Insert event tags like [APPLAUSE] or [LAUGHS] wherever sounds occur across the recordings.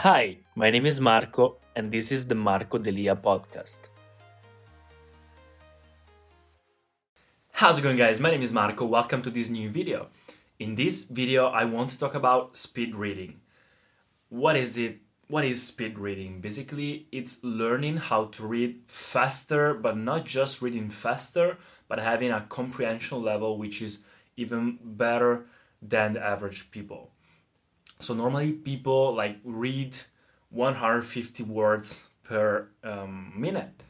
Hi, my name is Marco, and this is the Marco Delia podcast. How's it going, guys? My name is Marco. Welcome to this new video. In this video, I want to talk about speed reading. What is it? What is speed reading? Basically, it's learning how to read faster, but not just reading faster, but having a comprehension level which is even better than the average people. So normally people like read 150 words per um, minute,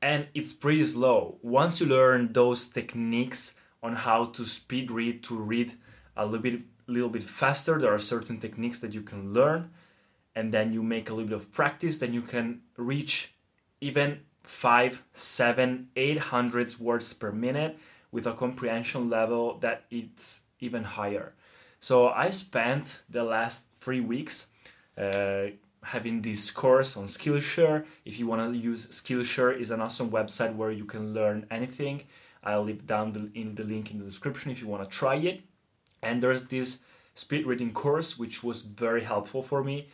and it's pretty slow. Once you learn those techniques on how to speed read to read a little bit, little bit faster, there are certain techniques that you can learn, and then you make a little bit of practice, then you can reach even five, seven, eight hundreds words per minute with a comprehension level that it's even higher. So I spent the last three weeks uh, having this course on Skillshare. If you want to use Skillshare, is an awesome website where you can learn anything. I'll leave down the, in the link in the description if you want to try it. And there's this speed reading course which was very helpful for me.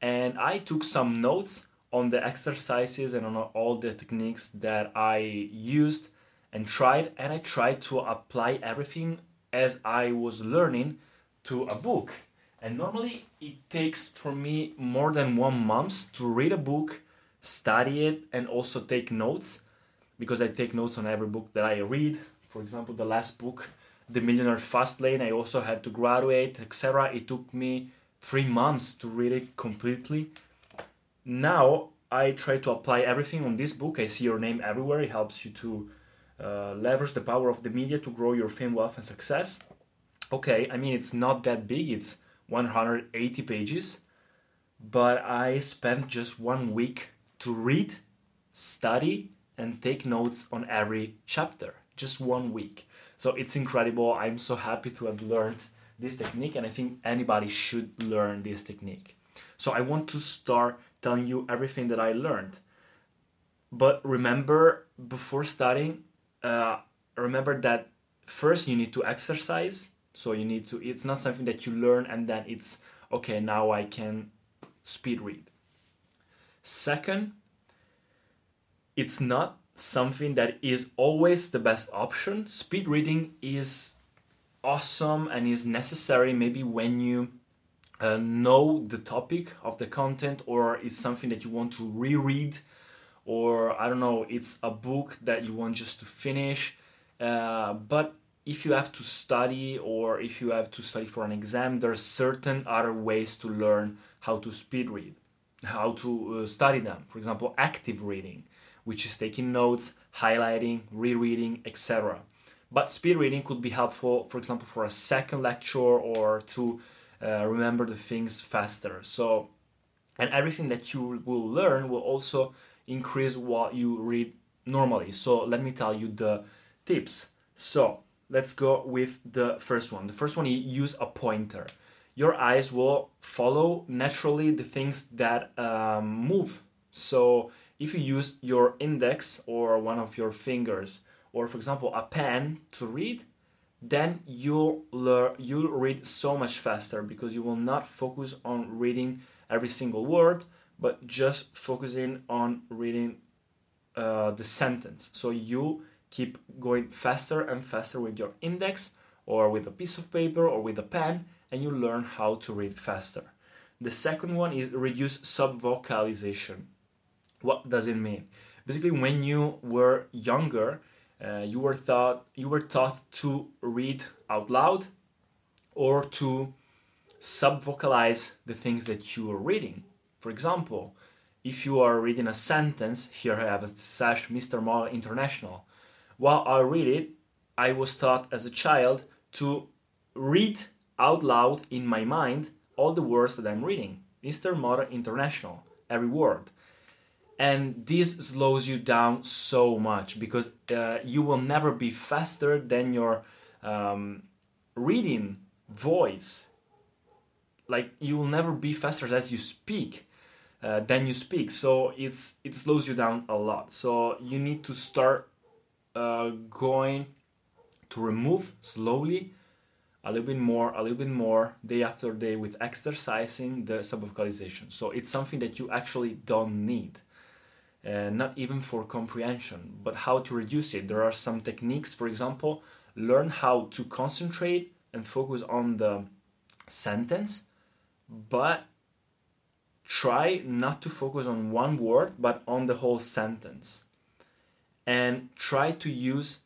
And I took some notes on the exercises and on all the techniques that I used and tried. And I tried to apply everything as I was learning to a book. And normally it takes for me more than one month to read a book, study it, and also take notes because I take notes on every book that I read. For example, the last book, The Millionaire Fast Lane, I also had to graduate, etc. It took me three months to read it completely. Now I try to apply everything on this book. I see your name everywhere. It helps you to uh, leverage the power of the media to grow your fame, wealth, and success okay, I mean, it's not that big, it's 180 pages, but I spent just one week to read, study, and take notes on every chapter. Just one week. So it's incredible. I'm so happy to have learned this technique, and I think anybody should learn this technique. So I want to start telling you everything that I learned. But remember, before studying, uh, remember that first you need to exercise so you need to it's not something that you learn and then it's okay now i can speed read. Second it's not something that is always the best option. Speed reading is awesome and is necessary maybe when you uh, know the topic of the content or it's something that you want to reread or i don't know it's a book that you want just to finish. Uh, but if you have to study or if you have to study for an exam, there are certain other ways to learn how to speed read, how to uh, study them. For example, active reading, which is taking notes, highlighting, rereading, etc. But speed reading could be helpful, for example, for a second lecture or to uh, remember the things faster. So, and everything that you will learn will also increase what you read normally. So, let me tell you the tips. So, let's go with the first one. The first one, you use a pointer. Your eyes will follow naturally the things that um, move. So if you use your index or one of your fingers, or for example a pen to read, then you'll learn you'll read so much faster because you will not focus on reading every single word, but just focusing on reading uh, the sentence. So you keep going faster and faster with your index or with a piece of paper or with a pen and you learn how to read faster. The second one is reduce subvocalization. What does it mean? Basically, when you were younger, uh, you were taught you were taught to read out loud or to subvocalize the things that you are reading. For example, if you are reading a sentence, here I have a slash Mr. Mall International while I read it, I was taught as a child to read out loud in my mind all the words that I'm reading. Mr. Modern International, every word. And this slows you down so much because uh, you will never be faster than your um, reading voice. Like you will never be faster as you speak uh, than you speak. So it's it slows you down a lot. So you need to start uh, going to remove slowly a little bit more, a little bit more day after day with exercising the subvocalization. So it's something that you actually don't need. Uh, not even for comprehension, but how to reduce it. There are some techniques, for example, learn how to concentrate and focus on the sentence, but try not to focus on one word, but on the whole sentence. And try to use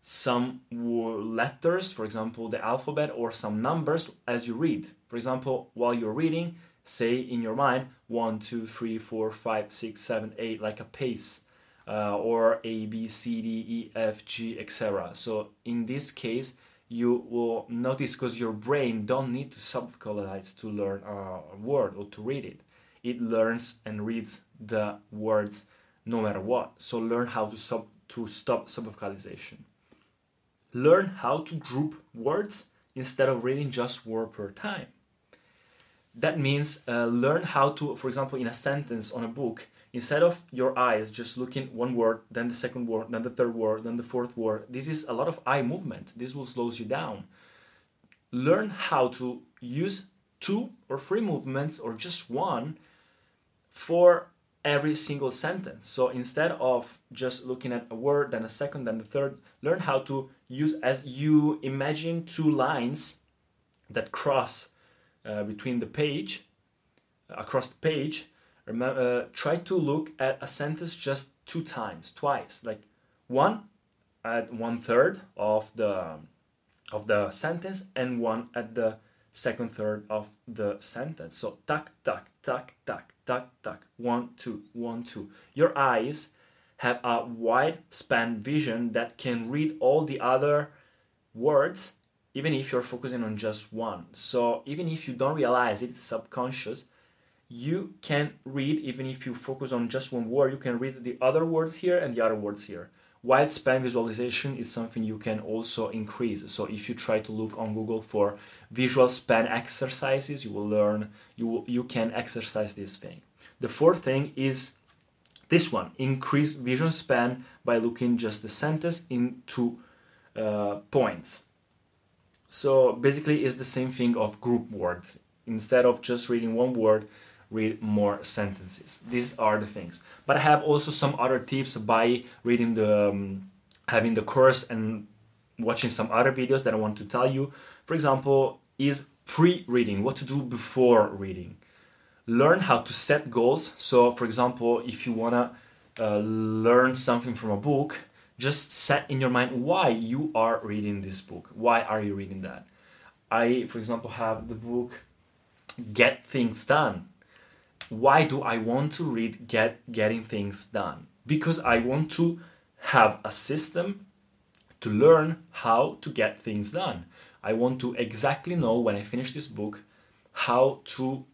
some letters, for example, the alphabet, or some numbers as you read. For example, while you're reading, say in your mind one, two, three, four, five, six, seven, eight, like a pace, uh, or A, B, C, D, E, F, G, etc. So in this case, you will notice because your brain don't need to subvocalize to learn a word or to read it. It learns and reads the words no matter what. So learn how to sub to stop subvocalization learn how to group words instead of reading just word per time. That means uh, learn how to, for example, in a sentence on a book, instead of your eyes just looking one word, then the second word, then the third word, then the fourth word, this is a lot of eye movement. This will slow you down. Learn how to use two or three movements or just one for every single sentence. So instead of just looking at a word, then a second, then the third, learn how to use as you imagine two lines that cross uh, between the page, across the page. Remember, uh, try to look at a sentence just two times, twice, like one at one third of the of the sentence and one at the second third of the sentence. So tuck, tuck, tuck, tuck, tuck, tuck, one, two, one, two. Your eyes have a wide span vision that can read all the other words even if you're focusing on just one. So even if you don't realize it's subconscious, you can read even if you focus on just one word, you can read the other words here and the other words here. Wide span visualization is something you can also increase. So if you try to look on Google for visual span exercises, you will learn you will, you can exercise this thing. The fourth thing is this one: increase vision span by looking just the sentence into uh, points. So basically, it's the same thing of group words. Instead of just reading one word, read more sentences. These are the things. But I have also some other tips by reading the um, having the course and watching some other videos that I want to tell you. For example, is pre-reading, what to do before reading. Learn how to set goals. So, for example, if you wanna uh, learn something from a book, just set in your mind why you are reading this book. Why are you reading that? I, for example, have the book Get Things Done why do I want to read Get Getting Things Done? Because I want to have a system to learn how to get things done. I want to exactly know when I finish this book how to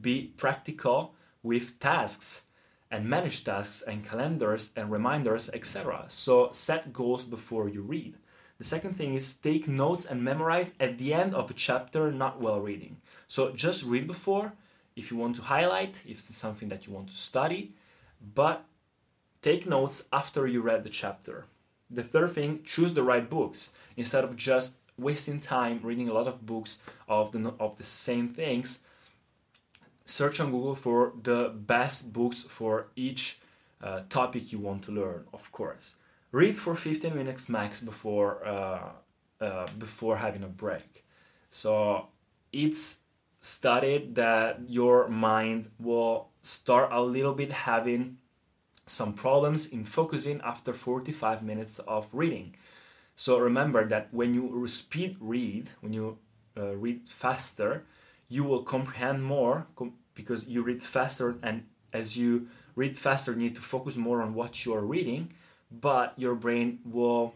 be practical with tasks and manage tasks and calendars and reminders, etc. So set goals before you read. The second thing is take notes and memorize at the end of a chapter not while reading. So just read before if you want to highlight, if it's something that you want to study, but take notes after you read the chapter. The third thing, choose the right books instead of just wasting time reading a lot of books of the of the same things. Search on Google for the best books for each uh, topic you want to learn. Of course, read for 15 minutes max before uh, uh, before having a break. So it's studied that your mind will start a little bit having some problems in focusing after 45 minutes of reading. So remember that when you speed read, when you uh, read faster, you will comprehend more com- because you read faster and as you read faster you need to focus more on what you are reading, but your brain will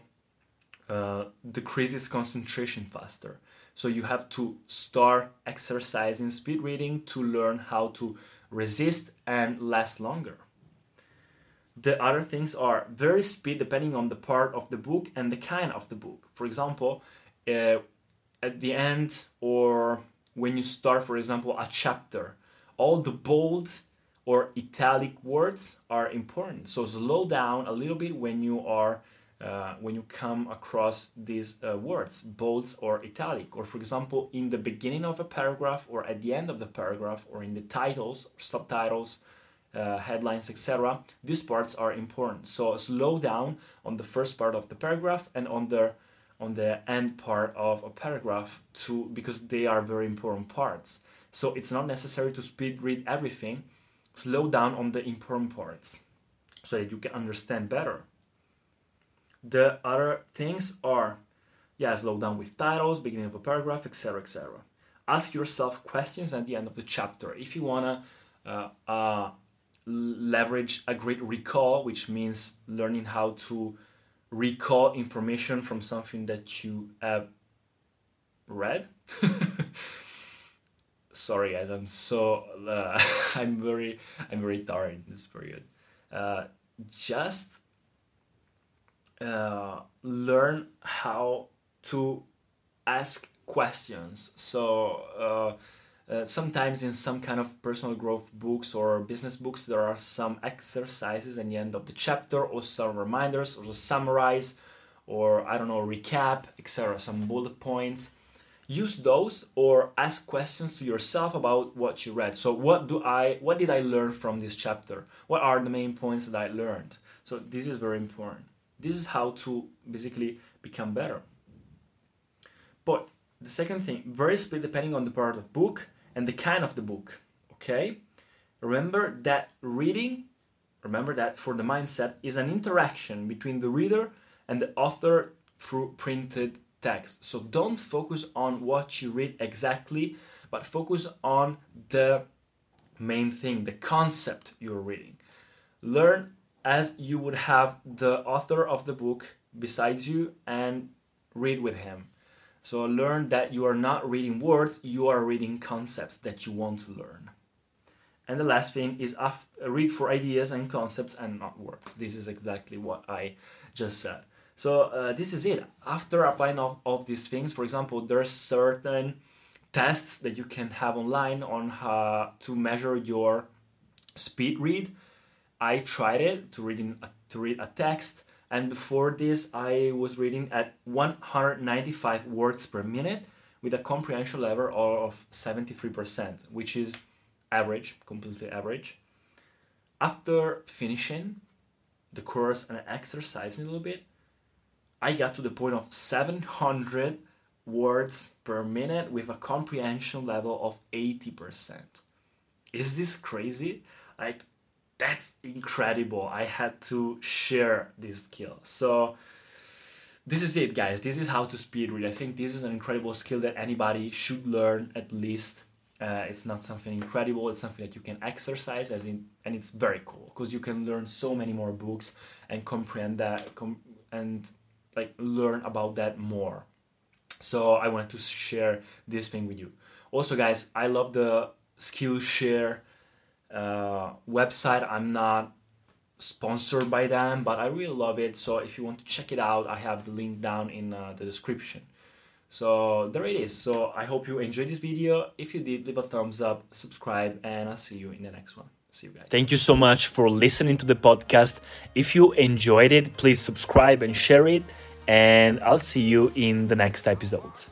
uh, decrease its concentration faster. So you have to start exercising speed reading to learn how to resist and last longer. The other things are very speed depending on the part of the book and the kind of the book. For example, uh, at the end or when you start, for example, a chapter, all the bold or italic words are important. So slow down a little bit when you are uh, when you come across these uh, words, bolds or italic, or for example, in the beginning of a paragraph or at the end of the paragraph or in the titles, subtitles, uh, headlines, etc. These parts are important. So slow down on the first part of the paragraph and on the on the end part of a paragraph to because they are very important parts. So it's not necessary to speed read everything. Slow down on the important parts so that you can understand better. The other things are yeah, slow down with titles, beginning of a paragraph, etc. etc. Ask yourself questions at the end of the chapter. If you wanna uh, uh, leverage a great recall, which means learning how to recall information from something that you have read. [LAUGHS] Sorry, guys, I'm so uh, [LAUGHS] I'm very I'm very tired in this period. Uh, just uh, learn how to ask questions. So uh, uh, sometimes in some kind of personal growth books or business books, there are some exercises at the end of the chapter or some reminders or summarize or I don't know, recap, etc. Some bullet points. Use those or ask questions to yourself about what you read. So what do I what did I learn from this chapter? What are the main points that I learned? So this is very important. This is how to basically become better. But the second thing, very split depending on the part of book and the kind of the book. Okay? Remember that reading, remember that for the mindset, is an interaction between the reader and the author through printed text. So don't focus on what you read exactly, but focus on the main thing, the concept you're reading. Learn as you would have the author of the book besides you and read with him. So learn that you are not reading words, you are reading concepts that you want to learn. And the last thing is after, read for ideas and concepts and not words. This is exactly what I just said. So uh, this is it. After applying all of these things, for example, there are certain tests that you can have online on how to measure your speed read. I tried it to read a, to read a text and before this I was reading at 195 words per minute with a comprehension level of 73%, which is average, completely average. After finishing the course and exercising a little bit, I got to the point of 700 words per minute with a comprehension level of 80%. Is this crazy? Like that's incredible. I had to share this skill. So this is it, guys. This is how to speed read. I think this is an incredible skill that anybody should learn at least. Uh, it's not something incredible. It's something that you can exercise, as in, and it's very cool because you can learn so many more books and comprehend that com- and like learn about that more. So I wanted to share this thing with you. Also, guys, I love the Skillshare uh, website. I'm not sponsored by them, but I really love it. So if you want to check it out, I have the link down in uh, the description. So there it is. So I hope you enjoyed this video. If you did, leave a thumbs up, subscribe, and I'll see you in the next one. See you guys. Thank you so much for listening to the podcast. If you enjoyed it, please subscribe and share it. And I'll see you in the next episodes.